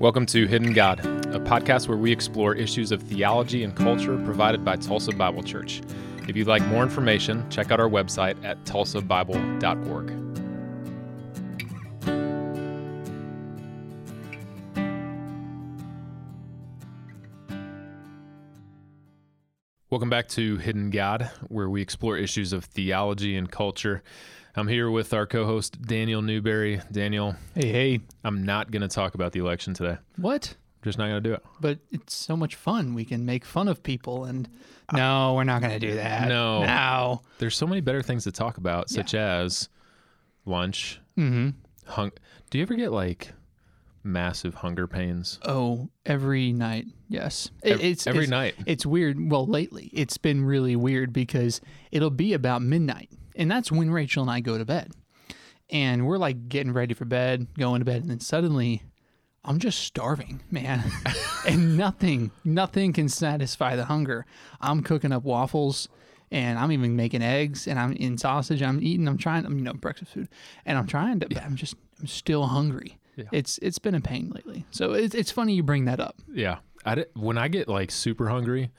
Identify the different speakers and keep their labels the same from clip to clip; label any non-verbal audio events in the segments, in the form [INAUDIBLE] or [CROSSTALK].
Speaker 1: Welcome to Hidden God, a podcast where we explore issues of theology and culture provided by Tulsa Bible Church. If you'd like more information, check out our website at tulsabible.org. Welcome back to Hidden God, where we explore issues of theology and culture. I'm here with our co-host Daniel Newberry. Daniel,
Speaker 2: Hey, hey.
Speaker 1: I'm not going to talk about the election today.
Speaker 2: What?
Speaker 1: Just not going to do it.
Speaker 2: But it's so much fun. We can make fun of people and no, we're not going to do that.
Speaker 1: No.
Speaker 2: No.
Speaker 1: There's so many better things to talk about, such as lunch.
Speaker 2: Mm-hmm.
Speaker 1: Hung. Do you ever get like massive hunger pains?
Speaker 2: Oh, every night. Yes. It- it's
Speaker 1: every
Speaker 2: it's-
Speaker 1: night.
Speaker 2: It's weird. Well, lately it's been really weird because it'll be about midnight, and that's when Rachel and I go to bed. And we're like getting ready for bed, going to bed, and then suddenly I'm just starving, man. [LAUGHS] and nothing, nothing can satisfy the hunger. I'm cooking up waffles and I'm even making eggs and I'm in sausage. I'm eating, I'm trying, I'm, you know, breakfast food. And I'm trying to, I'm just, I'm still hungry.
Speaker 1: Yeah.
Speaker 2: It's, it's been a pain lately. So it's, it's funny you bring that up.
Speaker 1: Yeah. I di- when I get like super hungry,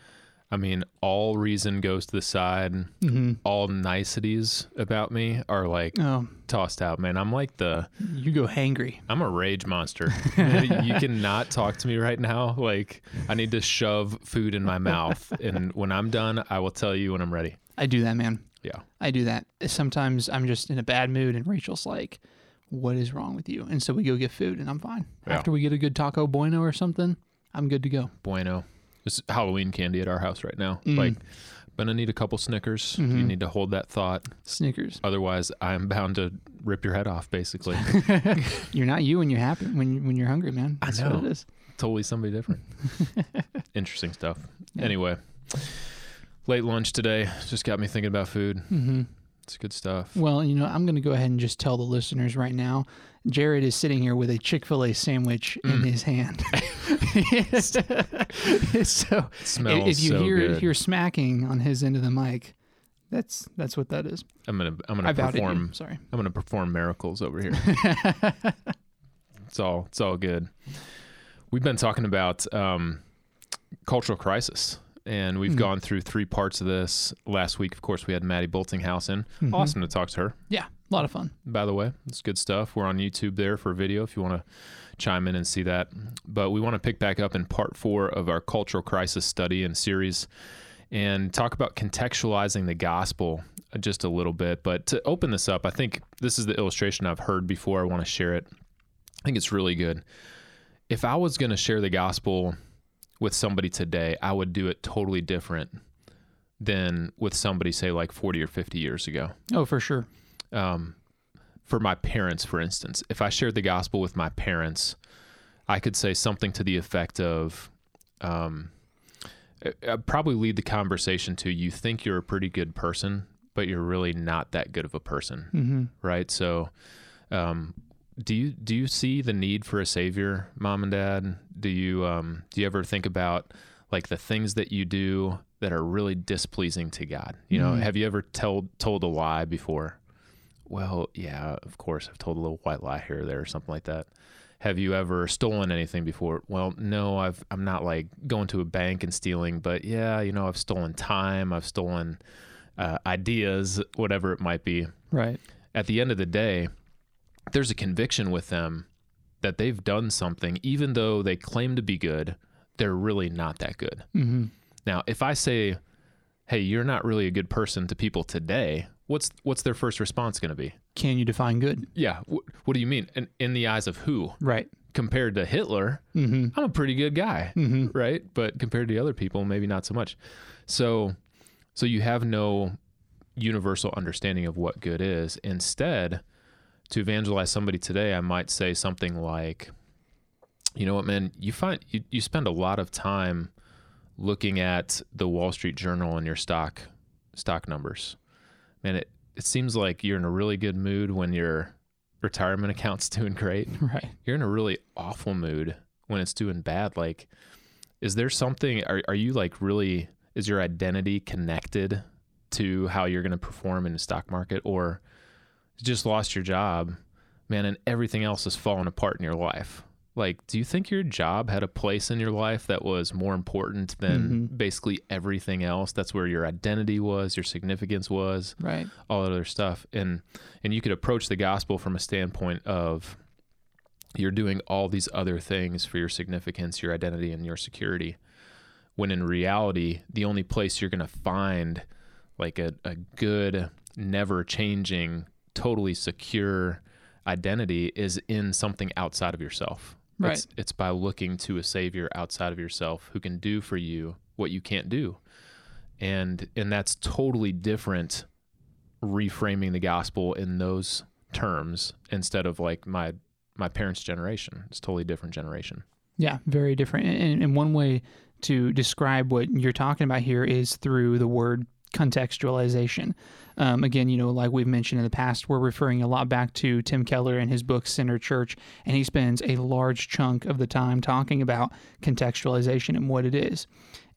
Speaker 1: I mean, all reason goes to the side.
Speaker 2: Mm-hmm.
Speaker 1: All niceties about me are like
Speaker 2: Oh,
Speaker 1: tossed out, man. I'm like the,
Speaker 2: you go hangry.
Speaker 1: I'm a rage monster. [LAUGHS] you cannot talk to me right now. Like, I need to shove food in my mouth. And when I'm done, I will tell you when I'm ready.
Speaker 2: I do that, man.
Speaker 1: Yeah.
Speaker 2: I do that. Sometimes I'm just in a bad mood, and Rachel's like, "What is wrong with you?" And so we go get food, and I'm fine.
Speaker 1: Yeah.
Speaker 2: After we get a good taco bueno or something, I'm good to go.
Speaker 1: Bueno. It's Halloween candy at our house right now.
Speaker 2: Mm.
Speaker 1: Like, gonna need a couple Snickers. You
Speaker 2: Mhm.
Speaker 1: need to hold that thought.
Speaker 2: Snickers.
Speaker 1: Otherwise, I'm bound to rip your head off, basically. [LAUGHS]
Speaker 2: You're not you when you're happy when when you're hungry, man.
Speaker 1: I
Speaker 2: That's what it is.
Speaker 1: totally somebody different. [LAUGHS] Interesting stuff.
Speaker 2: Yeah.
Speaker 1: Anyway, late lunch today just got me thinking about food.
Speaker 2: hmm
Speaker 1: It's good stuff.
Speaker 2: Well, you know, I'm going to go ahead and just tell the listeners right now. Jared is sitting here with a Chick Fil A sandwich in
Speaker 1: Mm.
Speaker 2: his hand. [LAUGHS] [LAUGHS] so
Speaker 1: It smells
Speaker 2: if you
Speaker 1: so
Speaker 2: hear
Speaker 1: good.
Speaker 2: hear smacking on his end of the mic, that's that's what that is.
Speaker 1: I'm gonna I'm gonna
Speaker 2: you.
Speaker 1: perform
Speaker 2: Sorry.
Speaker 1: I'm gonna perform miracles over here. [LAUGHS] it's all it's all good. We've been talking about um, cultural crisis, and we've
Speaker 2: Mhm.
Speaker 1: gone through three parts of this. Last week, of course, we had Maddie Boltinghouse in.
Speaker 2: Mhm.
Speaker 1: Awesome to talk to her.
Speaker 2: Yeah, a lot of fun.
Speaker 1: By the way, it's good stuff. We're on YouTube there for video if you want to chime in and see that. But we want to pick back up in part four of our cultural crisis study and series and talk about contextualizing the gospel just a little bit. But to open this up, I think this is the illustration I've heard before. I want to share it. I think it's really good. If I was going to share the gospel with somebody today, I would do it totally different than with somebody, say, like 40 or 50 years ago
Speaker 2: Oh, for sure.
Speaker 1: Um, for my parents, for instance, if I shared the gospel with my parents, I could say something to the effect of, um, I'd probably lead the conversation to you think you're a pretty good person, but you're really not that good of a person,
Speaker 2: hmm
Speaker 1: right? So, um, do you do you see the need for a savior, mom and dad? Do you um, do you ever think about like the things that you do that are really displeasing to God? You know,
Speaker 2: Mhm.
Speaker 1: have you ever told told a lie before? Well, yeah, of course, I've told a little white lie here or there or something like that. Have you ever stolen anything before? Well, no, I've I'm not like going to a bank and stealing, but yeah, you know, I've stolen time, I've stolen uh, ideas, whatever it might be
Speaker 2: Right.
Speaker 1: at the end of the day, there's a conviction with them that they've done something, even though they claim to be good, they're really not that good.
Speaker 2: hmm
Speaker 1: Now, if I say, "Hey, you're not really a good person" to people today, what's what's their first response going to be?
Speaker 2: Can you define good?
Speaker 1: Yeah, wh- what do you mean? In, in the eyes of who?
Speaker 2: Right.
Speaker 1: Compared to Hitler,
Speaker 2: hmm
Speaker 1: I'm a pretty good guy
Speaker 2: hmm
Speaker 1: right? But compared to other people, maybe not so much. So, so you have no universal understanding of what good is. Instead, to evangelize somebody today, I might say something like, "You know what, man? You find you, you spend a lot of time looking at the Wall Street Journal and your stock stock numbers. Man, it it seems like you're in a really good mood when your retirement [LAUGHS] account's doing great." [LAUGHS]
Speaker 2: Right.
Speaker 1: you're in a really awful mood when it's doing bad like is there something are, are you like really is your identity connected to how you're going to perform in the stock market or just lost your job man and everything else is falling apart in your life like do you think your job had a place in your life that was more important than
Speaker 2: Mhm.
Speaker 1: basically everything else that's where your identity was your significance was
Speaker 2: Right.
Speaker 1: all that other stuff and and you could approach the gospel from a standpoint of you're doing all these other things for your significance your identity and your security when in reality the only place you're going to find like a, a good never changing totally secure identity is in something outside of yourself
Speaker 2: Right.
Speaker 1: it's, it's by looking to a savior outside of yourself who can do for you what you can't do and and that's totally different reframing the gospel in those terms instead of like my my parents generation it's a totally different generation
Speaker 2: Yeah, very different. And, and one way to describe what you're talking about here is through the word contextualization. Um, again, you know, like we've mentioned in the past, we're referring a lot back to Tim Keller and his book Center Church, and he spends a large chunk of the time talking about contextualization and what it is.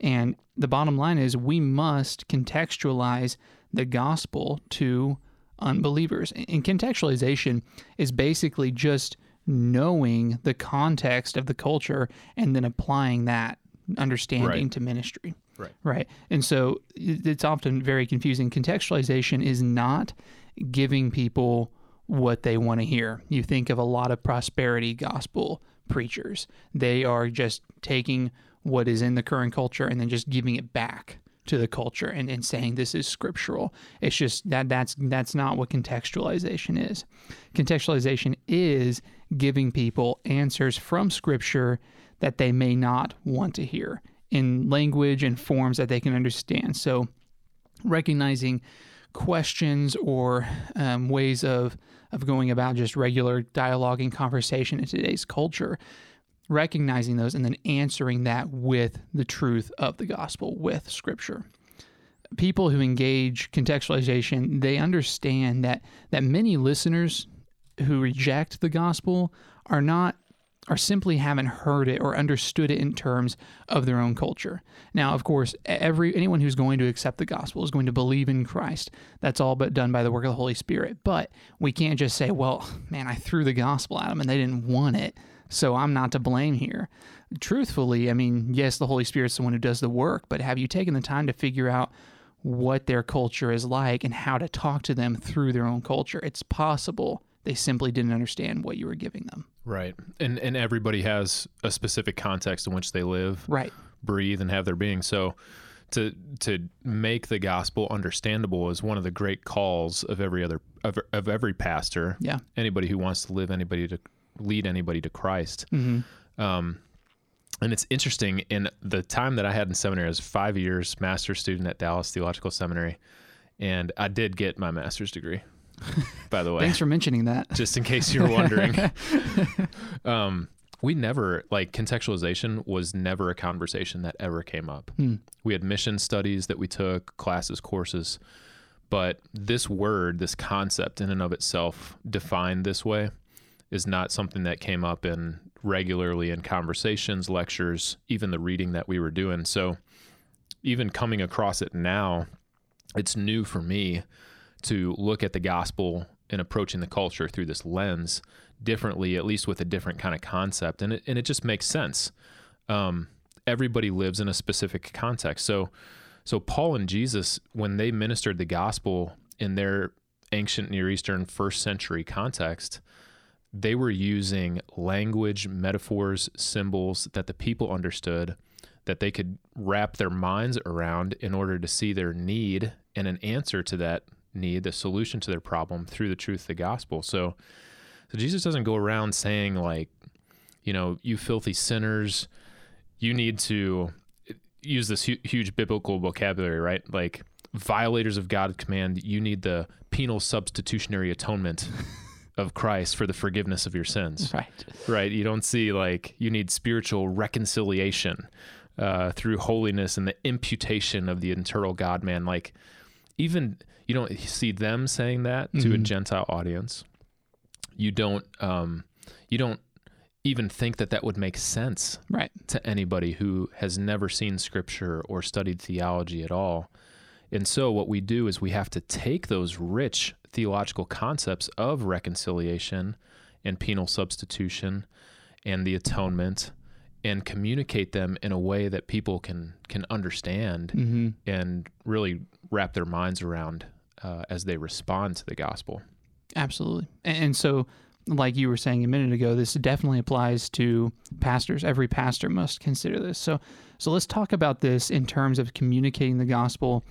Speaker 2: And the bottom line is we must contextualize the gospel to unbelievers. And contextualization is basically just knowing the context of the culture and then applying that understanding
Speaker 1: Right.
Speaker 2: to ministry.
Speaker 1: Right.
Speaker 2: Right. And so it's often very confusing. Contextualization is not giving people what they want to hear. You think of a lot of prosperity gospel preachers, they are just taking what is in the current culture and then just giving it back to the culture and, and saying this is scriptural. It's just that that's that's not what contextualization is. Contextualization is giving people answers from scripture that they may not want to hear in language and forms that they can understand. So recognizing questions or um, ways of of going about just regular dialogue and conversation in today's culture recognizing those and then answering that with the truth of the gospel with scripture people who engage contextualization they understand that that many listeners who reject the gospel are not or simply haven't heard it or understood it in terms of their own culture. Now, of course, every anyone who's going to accept the gospel is going to believe in Christ. That's all but done by the work of the Holy Spirit. But we can't just say, "Well, man, I threw the gospel at them and they didn't want it, so I'm not to blame here." Truthfully, I mean, yes, the Holy Spirit's the one who does the work, but have you taken the time to figure out what their culture is like and how to talk to them through their own culture? It's possible they simply didn't understand what you were giving them.
Speaker 1: Right and and everybody has a specific context in which they live
Speaker 2: Right.
Speaker 1: breathe and have their being so to to make the gospel understandable is one of the great calls of every other of, of every pastor
Speaker 2: Yeah.
Speaker 1: anybody who wants to live anybody to lead anybody to christ
Speaker 2: hmm
Speaker 1: um, and it's interesting in the time that I had in seminary, I was five years master's student at Dallas Theological Seminary, and I did get my master's degree. [LAUGHS] by the way,
Speaker 2: Thanks for mentioning that.
Speaker 1: just in case you were wondering, [LAUGHS] um, we never like contextualization was never a conversation that ever came up.
Speaker 2: Hmm.
Speaker 1: We had mission studies that we took, classes, courses, but this word, this concept in and of itself, defined this way, is not something that came up in regularly in conversations, lectures, even the reading that we were doing. So, even coming across it now, it's new for me to look at the gospel and approaching the culture through this lens differently, at least with a different kind of concept, and it and it just makes sense. Um, everybody lives in a specific context, so so Paul and Jesus, when they ministered the gospel in their ancient Near Eastern first century context, they were using language, metaphors, symbols that the people understood, that they could wrap their minds around in order to see their need and an answer to that need, the solution to their problem through the truth of the gospel. So, so Jesus doesn't go around saying like, you know, you filthy sinners, you need to use this hu- huge biblical vocabulary, right? Like violators of God's command, you need the penal substitutionary atonement [LAUGHS] of Christ for the forgiveness of your sins
Speaker 2: Right.
Speaker 1: right? You don't see like you need spiritual reconciliation uh, through holiness and the imputation of the internal God man. Like even you don't see them saying that to a
Speaker 2: Mhm.
Speaker 1: Gentile audience. You don't um, you don't even think that that would make sense
Speaker 2: Right.
Speaker 1: to anybody who has never seen scripture or studied theology at all. And so, what we do is we have to take those rich theological concepts of reconciliation and penal substitution and the atonement and communicate them in a way that people can can understand
Speaker 2: hmm
Speaker 1: and really wrap their minds around uh, as they respond to the gospel.
Speaker 2: Absolutely. And, so, like you were saying a minute ago, this definitely applies to pastors. Every pastor must consider this. So, so let's talk about this in terms of communicating the gospel.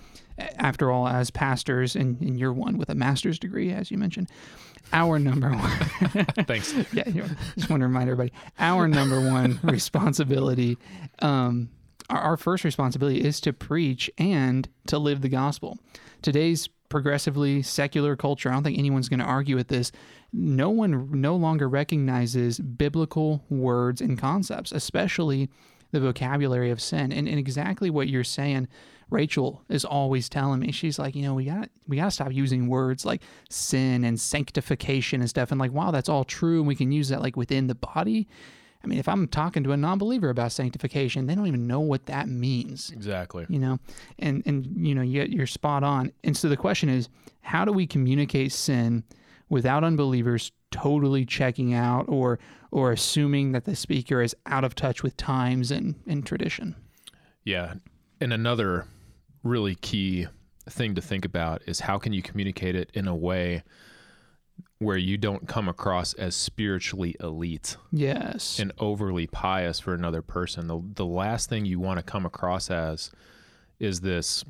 Speaker 2: After all, as pastors, and, and you're one with a master's degree, as you mentioned, our number one. [LAUGHS]
Speaker 1: Thanks.
Speaker 2: yeah, just want to remind everybody our number one [LAUGHS] responsibility, um, our, our first responsibility is to preach and to live the gospel. Today's progressively secular culture, I don't think anyone's going to argue with this. No one no longer recognizes biblical words and concepts, especially the vocabulary of sin. And, and exactly what you're saying, Rachel is always telling me. She's like, you know, we got we got to stop using words like sin and sanctification and stuff. And like, wow, that's all true, and we can use that like within the body. I mean, if I'm talking to a non-believer about sanctification, they don't even know what that means
Speaker 1: Exactly.
Speaker 2: you know and and you know you, you're spot on and so the question is how do we communicate sin without unbelievers totally checking out or or assuming that the speaker is out of touch with times and, and tradition
Speaker 1: Yeah. And another really key thing to think about is how can you communicate it in a way where you don't come across as spiritually elite
Speaker 2: yes
Speaker 1: and overly pious for another person. The the last thing you want to come across as is this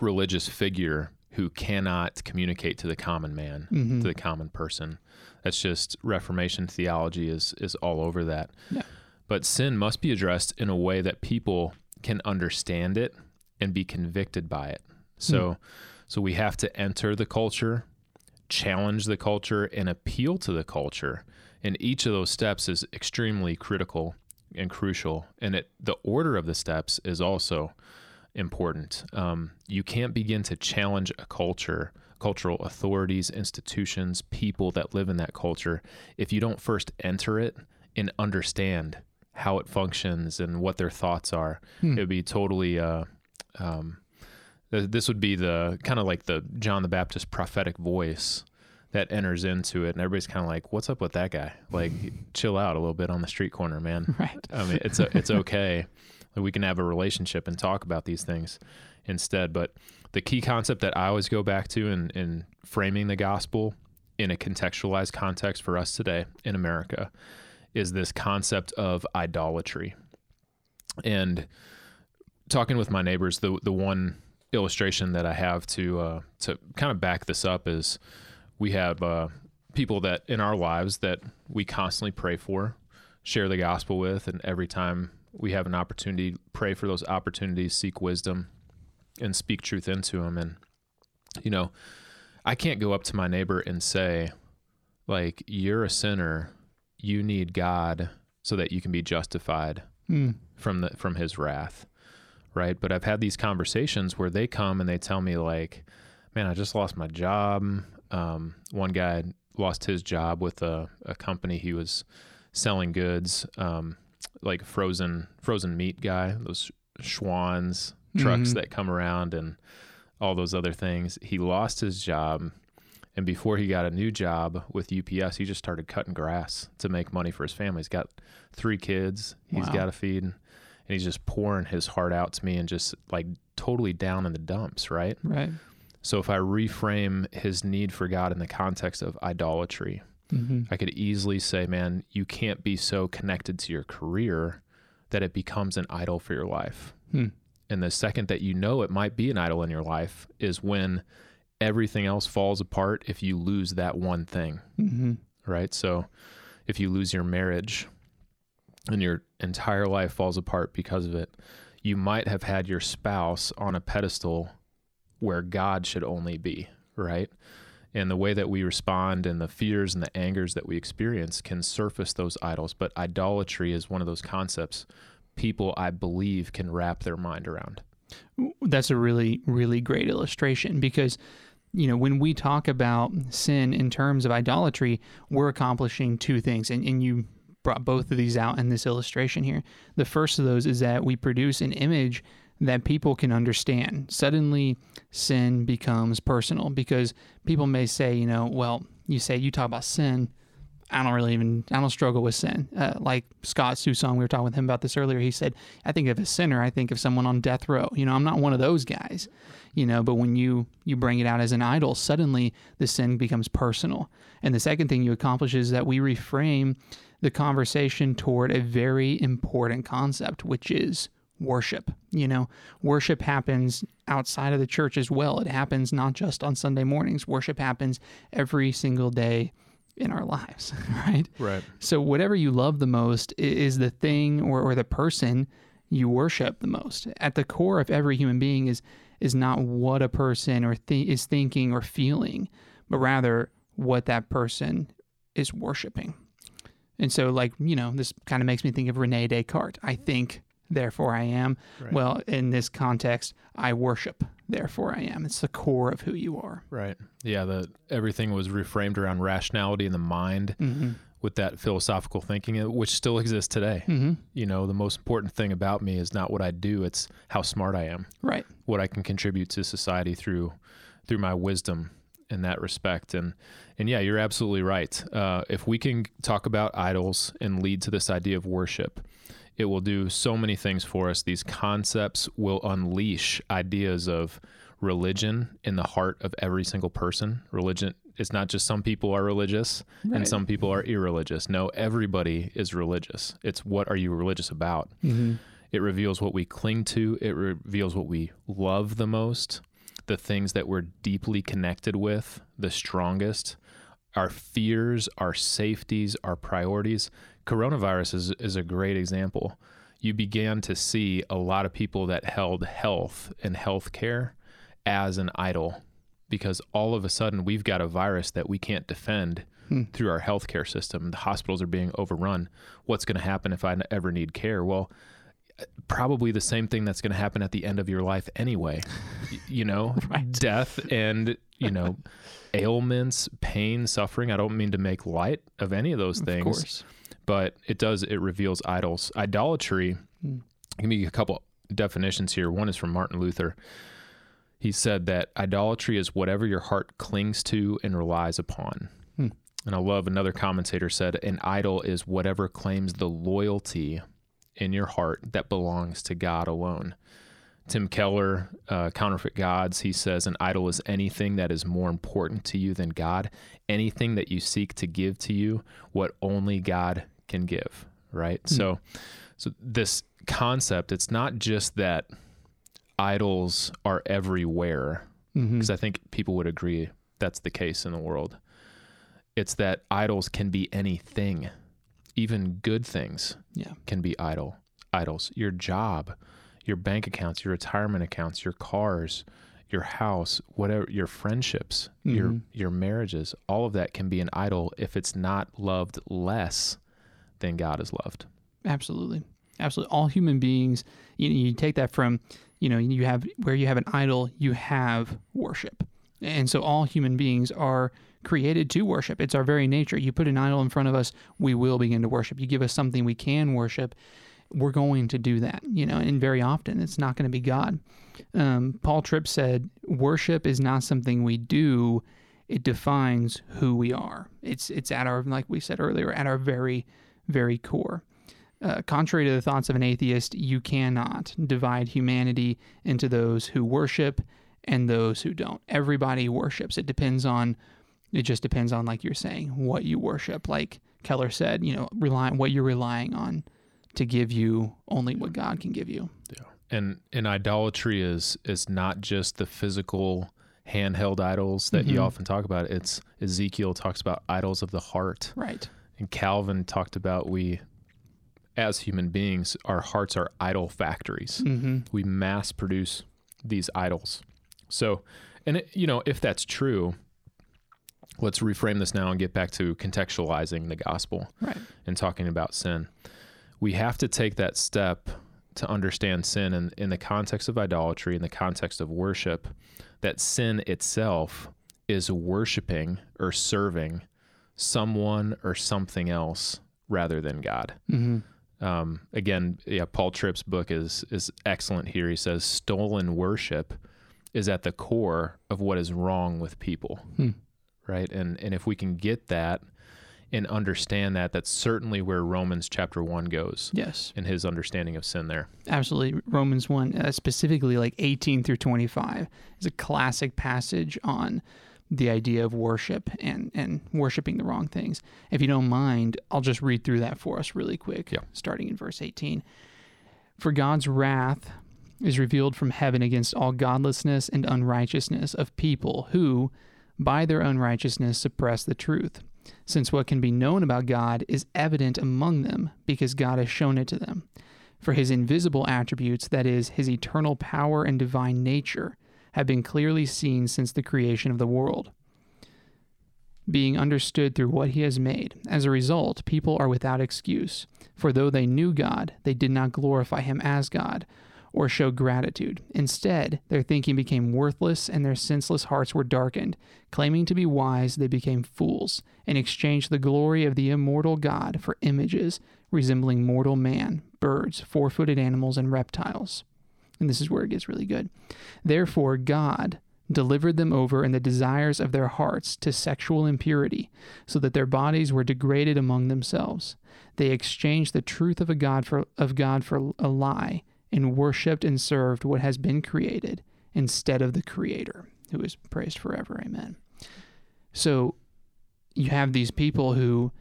Speaker 1: religious figure who cannot communicate to the common man,
Speaker 2: Mhm.
Speaker 1: to the common person. That's just Reformation theology is is all over that.
Speaker 2: Yeah.
Speaker 1: But sin must be addressed in a way that people can understand it and be convicted by it. So so we have to enter the culture, challenge the culture and appeal to the culture. And each of those steps is extremely critical and crucial. And it the order of the steps is also important. Um, you can't begin to challenge a culture, cultural authorities, institutions, people that live in that culture, if you don't first enter it and understand how it functions and what their thoughts are.
Speaker 2: Hmm.
Speaker 1: It would be totally. Uh, um, this would be the kind of like the John the Baptist prophetic voice that enters into it, and everybody's kind of like, "What's up with that guy? Like, chill out a little bit on the street corner, man." [LAUGHS]
Speaker 2: right
Speaker 1: I mean, it's it's okay. Like, we can have a relationship and talk about these things instead. But the key concept that I always go back to in, in framing the gospel in a contextualized context for us today in America is this concept of idolatry. And talking with my neighbors, the the one illustration that I have to uh, to kind of back this up is we have uh, people that in our lives that we constantly pray for, share the gospel with, and every time we have an opportunity, pray for those opportunities, seek wisdom, and speak truth into them. And you know, I can't go up to my neighbor and say, like, you're a sinner, you need God so that you can be justified
Speaker 2: Hmm.
Speaker 1: from the from his wrath right but i've had these conversations where they come and they tell me like man i just lost my job um, one guy lost his job with a, a company he was selling goods um, like frozen frozen meat guy those Schwan's trucks
Speaker 2: Mhm.
Speaker 1: that come around and all those other things he lost his job and before he got a new job with UPS, he just started cutting grass to make money for his family. He's got three kids he's
Speaker 2: Wow.
Speaker 1: got to feed, and he's just pouring his heart out to me and just like totally down in the dumps, right?
Speaker 2: right
Speaker 1: So if I reframe his need for God in the context of idolatry,
Speaker 2: hmm
Speaker 1: I could easily say, man, you can't be so connected to your career that it becomes an idol for your life.
Speaker 2: Hmm.
Speaker 1: And the second that you know it might be an idol in your life is when everything else falls apart if you lose that one thing,
Speaker 2: hmm
Speaker 1: right? So if you lose your marriage and your entire life falls apart because of it, you might have had your spouse on a pedestal where God should only be, right? And the way that we respond and the fears and the angers that we experience can surface those idols. But idolatry is one of those concepts people, I believe, can wrap their mind around.
Speaker 2: that's a really really great illustration because you know when we talk about sin in terms of idolatry we're accomplishing two things and, and you brought both of these out in this illustration here the first of those is that we produce an image that people can understand suddenly sin becomes personal because people may say you know well you say you talk about sin I don't really even I don't struggle with sin. Uh, like Scott Susong, we were talking with him about this earlier. He said, "I think of a sinner, I think of someone on death row." You know, I'm not one of those guys. You know, but when you you bring it out as an idol, suddenly the sin becomes personal. And the second thing you accomplish is that we reframe the conversation toward a very important concept, which is worship. You know, worship happens outside of the church as well. It happens not just on Sunday mornings. Worship happens every single day in our lives, [LAUGHS] right?
Speaker 1: Right.
Speaker 2: So whatever you love the most is the thing or, or the person you worship the most. At the core of every human being is is not what a person or th- is thinking or feeling, but rather what that person is worshiping. And so, like you know, this kind of makes me think of Rene Descartes. I think, therefore I am.
Speaker 1: Right.
Speaker 2: Well, in this context, I worship, therefore I am. It's the core of who you are.
Speaker 1: Right. Yeah. The everything was reframed around rationality in the mind
Speaker 2: Mm-hmm.
Speaker 1: with that philosophical thinking, uh, which still exists today.
Speaker 2: Mm-hmm.
Speaker 1: You know, the most important thing about me is not what I do; it's how smart I am,
Speaker 2: Right.
Speaker 1: what I can contribute to society through through my wisdom in that respect. And and yeah, you're absolutely right. Uh, if we can talk about idols and lead to this idea of worship, it will do so many things for us. These concepts will unleash ideas of religion in the heart of every single person. Religion is not just some people are religious
Speaker 2: Right.
Speaker 1: and some people are irreligious. No, everybody is religious. It's what are you religious about?
Speaker 2: Mm-hmm.
Speaker 1: It reveals what we cling to, it reveals what we love the most, the things that we're deeply connected with, the strongest, our fears, our safeties, our priorities. Coronavirus is, is a great example. You began to see a lot of people that held health and healthcare as an idol because all of a sudden we've got a virus that we can't defend
Speaker 2: Hmm.
Speaker 1: through our healthcare system. The hospitals are being overrun. What's going to happen if I ever need care? Well, probably the same thing that's going to happen at the end of your life anyway. You know, [LAUGHS]
Speaker 2: Right.
Speaker 1: death and, you know, [LAUGHS] ailments, pain, suffering. I don't mean to make light of any of those
Speaker 2: Of
Speaker 1: things,
Speaker 2: course.
Speaker 1: but it does, it reveals idols. Idolatry,
Speaker 2: Hmm.
Speaker 1: give me a couple definitions here. One is from Martin Luther. He said that idolatry is whatever your heart clings to and relies upon.
Speaker 2: Hmm.
Speaker 1: And I love another commentator said an idol is whatever claims the loyalty in your heart that belongs to God alone. Tim Keller, uh, Counterfeit Gods, he says an idol is anything that is more important to you than God, anything that you seek to give to you what only God can give, right? So so this concept, it's not just that idols are everywhere,
Speaker 2: Mm-hmm.
Speaker 1: because I think people would agree that's the case in the world. It's that idols can be anything, even good things
Speaker 2: Yeah.
Speaker 1: can be idol idols. Your job, your bank accounts, your retirement accounts, your cars, your house, whatever, your friendships, your
Speaker 2: Mhm.
Speaker 1: your marriages, all of that can be an idol if it's not loved less than God is loved.
Speaker 2: Absolutely. Absolutely. All human beings, you, you take that from, you know, you have where you have an idol, you have worship. And so all human beings are created to worship. It's our very nature. You put an idol in front of us, we will begin to worship. You give us something we can worship, we're going to do that, you know, and very often it's not going to be God. Um, Paul Tripp said, worship is not something we do, it defines who we are. It's, it's at our, like we said earlier, at our very, very core. Uh, contrary to the thoughts of an atheist, you cannot divide humanity into those who worship and those who don't. Everybody worships. It depends on, it just depends on, like you're saying, what you worship. Like Keller said, you know, rely what you're relying on to give you only what God can give you. Yeah.
Speaker 1: And and idolatry is is not just the physical handheld idols that you
Speaker 2: Mhm.
Speaker 1: often talk about. It's Ezekiel talks about idols of the heart.
Speaker 2: Right.
Speaker 1: And Calvin talked about we as human beings, our hearts are idol factories.
Speaker 2: Mm-hmm.
Speaker 1: We mass produce these idols. So, and it, you know, if that's true, let's reframe this now and get back to contextualizing the gospel
Speaker 2: Right.
Speaker 1: and talking about sin. We have to take that step to understand sin in, in the context of idolatry, in the context of worship, that sin itself is worshiping or serving someone or something else rather than God.
Speaker 2: Mm-hmm.
Speaker 1: Um, again, yeah, Paul Tripp's book is is excellent here. He says stolen worship is at the core of what is wrong with people,
Speaker 2: Hmm.
Speaker 1: Right? And and if we can get that and understand that, that's certainly where Romans chapter 1 goes
Speaker 2: Yes,
Speaker 1: in his understanding of sin there.
Speaker 2: absolutely. Romans 1, uh, specifically like 18 through 25, is a classic passage on the idea of worship and, and worshiping the wrong things. If you don't mind, I'll just read through that for us really quick,
Speaker 1: Yeah.
Speaker 2: starting in verse 18. For God's wrath is revealed from heaven against all godlessness and unrighteousness of people who, by their unrighteousness, suppress the truth. Since what can be known about God is evident among them, because God has shown it to them. For his invisible attributes, that is, his eternal power and divine nature, have been clearly seen since the creation of the world, being understood through what he has made. As a result, people are without excuse, for though they knew God, they did not glorify him as God or show gratitude. Instead, their thinking became worthless and their senseless hearts were darkened. Claiming to be wise, they became fools and exchanged the glory of the immortal God for images resembling mortal man, birds, four footed animals, and reptiles. And this is where it gets really good. Therefore, God delivered them over in the desires of their hearts to sexual impurity, so that their bodies were degraded among themselves. They exchanged the truth of a God for of God for a lie, and worshipped and served what has been created instead of the Creator, who is praised forever. Amen. So you have these people who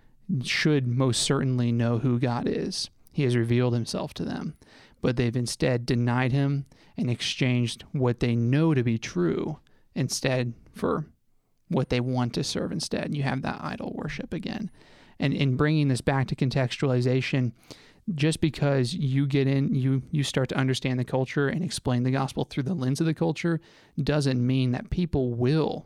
Speaker 2: should most certainly know who God is. He has revealed himself to them, but they've instead denied him and exchanged what they know to be true instead for what they want to serve instead. You have that idol worship again. And in bringing this back to contextualization, just because you get in you you start to understand the culture and explain the gospel through the lens of the culture doesn't mean that people will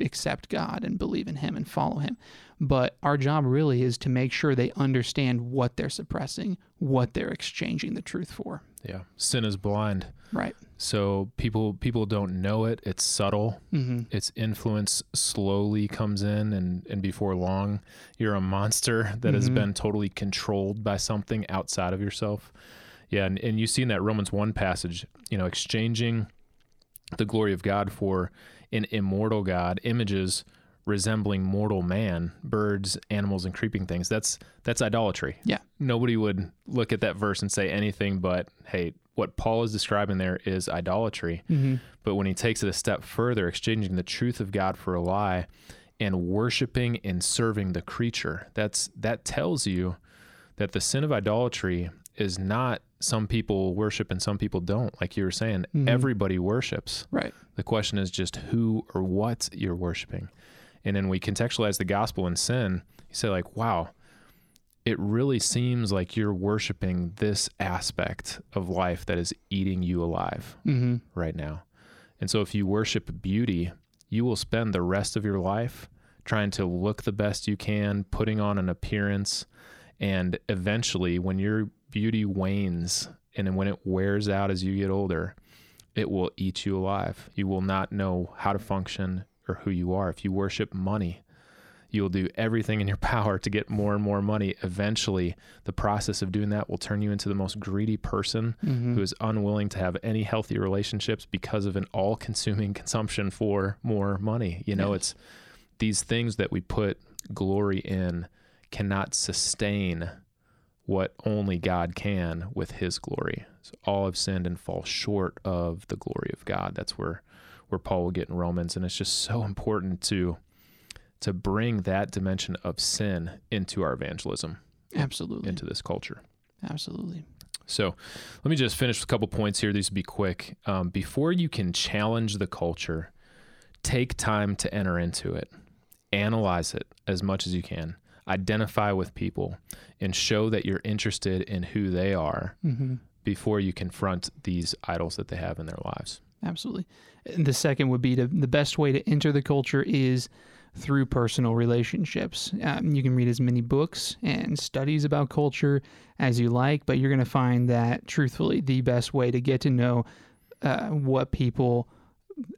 Speaker 2: accept God and believe in him and follow him. But our job really is to make sure they understand what they're suppressing, what they're exchanging the truth for.
Speaker 1: Yeah. Sin is blind.
Speaker 2: Right.
Speaker 1: So people people don't know it. It's subtle.
Speaker 2: Mm-hmm.
Speaker 1: Its influence slowly comes in and and before long you're a monster that has
Speaker 2: Mhm.
Speaker 1: been totally controlled by something outside of yourself. Yeah, and, and you see in that Romans 1 passage, you know, exchanging the glory of God for an immortal God, images resembling mortal man, birds, animals, and creeping things. That's that's idolatry.
Speaker 2: Yeah.
Speaker 1: Nobody would look at that verse and say anything but, hey, what Paul is describing there is idolatry.
Speaker 2: Mm-hmm.
Speaker 1: But when he takes it a step further, exchanging the truth of God for a lie and worshiping and serving the creature, that's that tells you that the sin of idolatry is not some people worship and some people don't. Like you were saying,
Speaker 2: Mhm.
Speaker 1: everybody worships.
Speaker 2: Right.
Speaker 1: The question is just who or what you're worshiping. And then we contextualize the gospel and sin. You say, like, wow, it really seems like you're worshiping this aspect of life that is eating you alive
Speaker 2: Mm-hmm.
Speaker 1: right now. And so if you worship beauty, you will spend the rest of your life trying to look the best you can, putting on an appearance. And eventually, when your beauty wanes and when it wears out as you get older, it will eat you alive. You will not know how to function or who you are. If you worship money, you will do everything in your [LAUGHS] power to get more and more money. Eventually, the process of doing that will turn you into the most greedy person
Speaker 2: Mm-hmm.
Speaker 1: who is unwilling to have any healthy relationships because of an all consuming [LAUGHS] consumption for more money. You know, it's these things that we put glory in cannot sustain what only God can with his glory. So all have sinned and fall short of the glory of God. That's where where Paul will get in Romans and it's just so important to to bring that dimension of sin into our evangelism,
Speaker 2: Absolutely.
Speaker 1: into this culture.
Speaker 2: Absolutely.
Speaker 1: So let me just finish with a couple points here. These will be quick. Um, before you can challenge the culture, take time to enter into it, analyze it as much as you can, identify with people, and show that you're interested in who they are
Speaker 2: Mm-hmm.
Speaker 1: before you confront these idols that they have in their lives.
Speaker 2: Absolutely. And The second would be to the best way to enter the culture is through personal relationships. Um, you can read as many books and studies about culture as you like, but you're going to find that, truthfully, the best way to get to know uh, what people,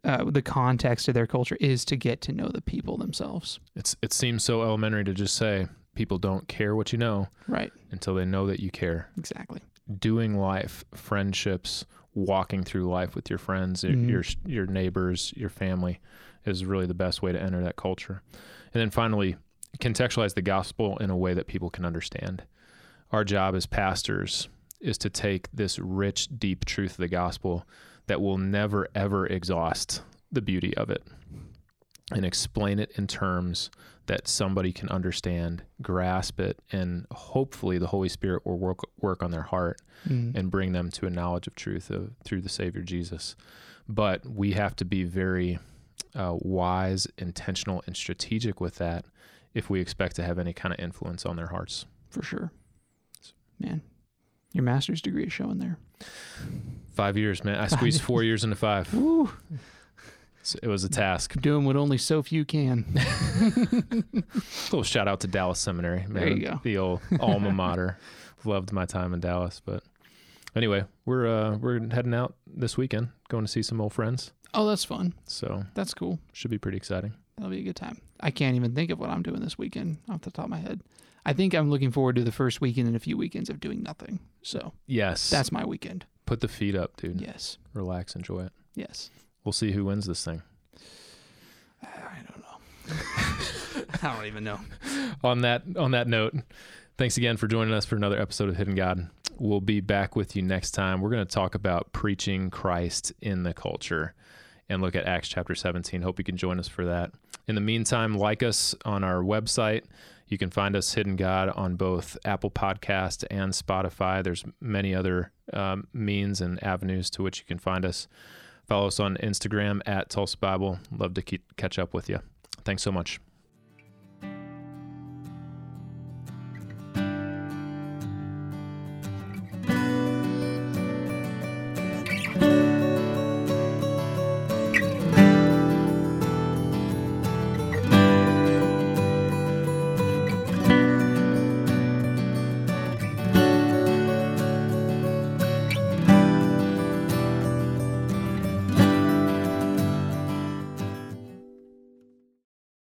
Speaker 2: uh, the context of their culture is to get to know the people themselves.
Speaker 1: It's it seems so elementary to just say people don't care what you know
Speaker 2: Right.
Speaker 1: until they know that you care.
Speaker 2: Exactly.
Speaker 1: doing life, friendships, walking through life with your friends, your-
Speaker 2: Mhm.
Speaker 1: your your neighbors, your family is really the best way to enter that culture. And then finally, contextualize the gospel in a way that people can understand. Our job as pastors is to take this rich, deep truth of the gospel that will never, ever exhaust the beauty of it and explain it in terms that somebody can understand, grasp it, and hopefully the Holy Spirit will work, work on their heart
Speaker 2: Mm.
Speaker 1: and bring them to a knowledge of truth of, through the Savior Jesus. But we have to be very uh, wise, intentional, and strategic with that if we expect to have any kind of influence on their hearts.
Speaker 2: For sure. Man, your master's degree is showing there.
Speaker 1: Five years, man. I squeezed four years into five.
Speaker 2: Woo.
Speaker 1: So it was a task. [LAUGHS]
Speaker 2: Doing what only so few can. [LAUGHS]
Speaker 1: little shout out to Dallas Seminary. Man,
Speaker 2: There you go.
Speaker 1: The old alma mater. [LAUGHS] Loved my time in Dallas. But anyway, we're uh, we're heading out this weekend, going to see some old friends.
Speaker 2: Oh, that's fun.
Speaker 1: So
Speaker 2: That's cool.
Speaker 1: should be pretty exciting.
Speaker 2: That'll be a good time. I can't even think of what I'm doing this weekend off the top of my head. I think I'm looking forward to the first weekend and a few weekends of doing nothing. So
Speaker 1: Yes.
Speaker 2: that's my weekend.
Speaker 1: put the feet up, dude.
Speaker 2: Yes.
Speaker 1: Relax, enjoy it.
Speaker 2: Yes.
Speaker 1: We'll see who wins this thing.
Speaker 2: I don't know. [LAUGHS] I don't even know.
Speaker 1: on that on that note, thanks again for joining us for another episode of Hidden God. We'll be back with you next time. We're going to talk about preaching Christ in the culture and look at Acts chapter 17. Hope you can join us for that. In the meantime, like us on our website. You can find us Hidden God on both Apple Podcast and Spotify. There's many other um, means and avenues to which you can find us. Follow us on Instagram at Tulsa Bible. Love to keep, catch up with you. Thanks so much.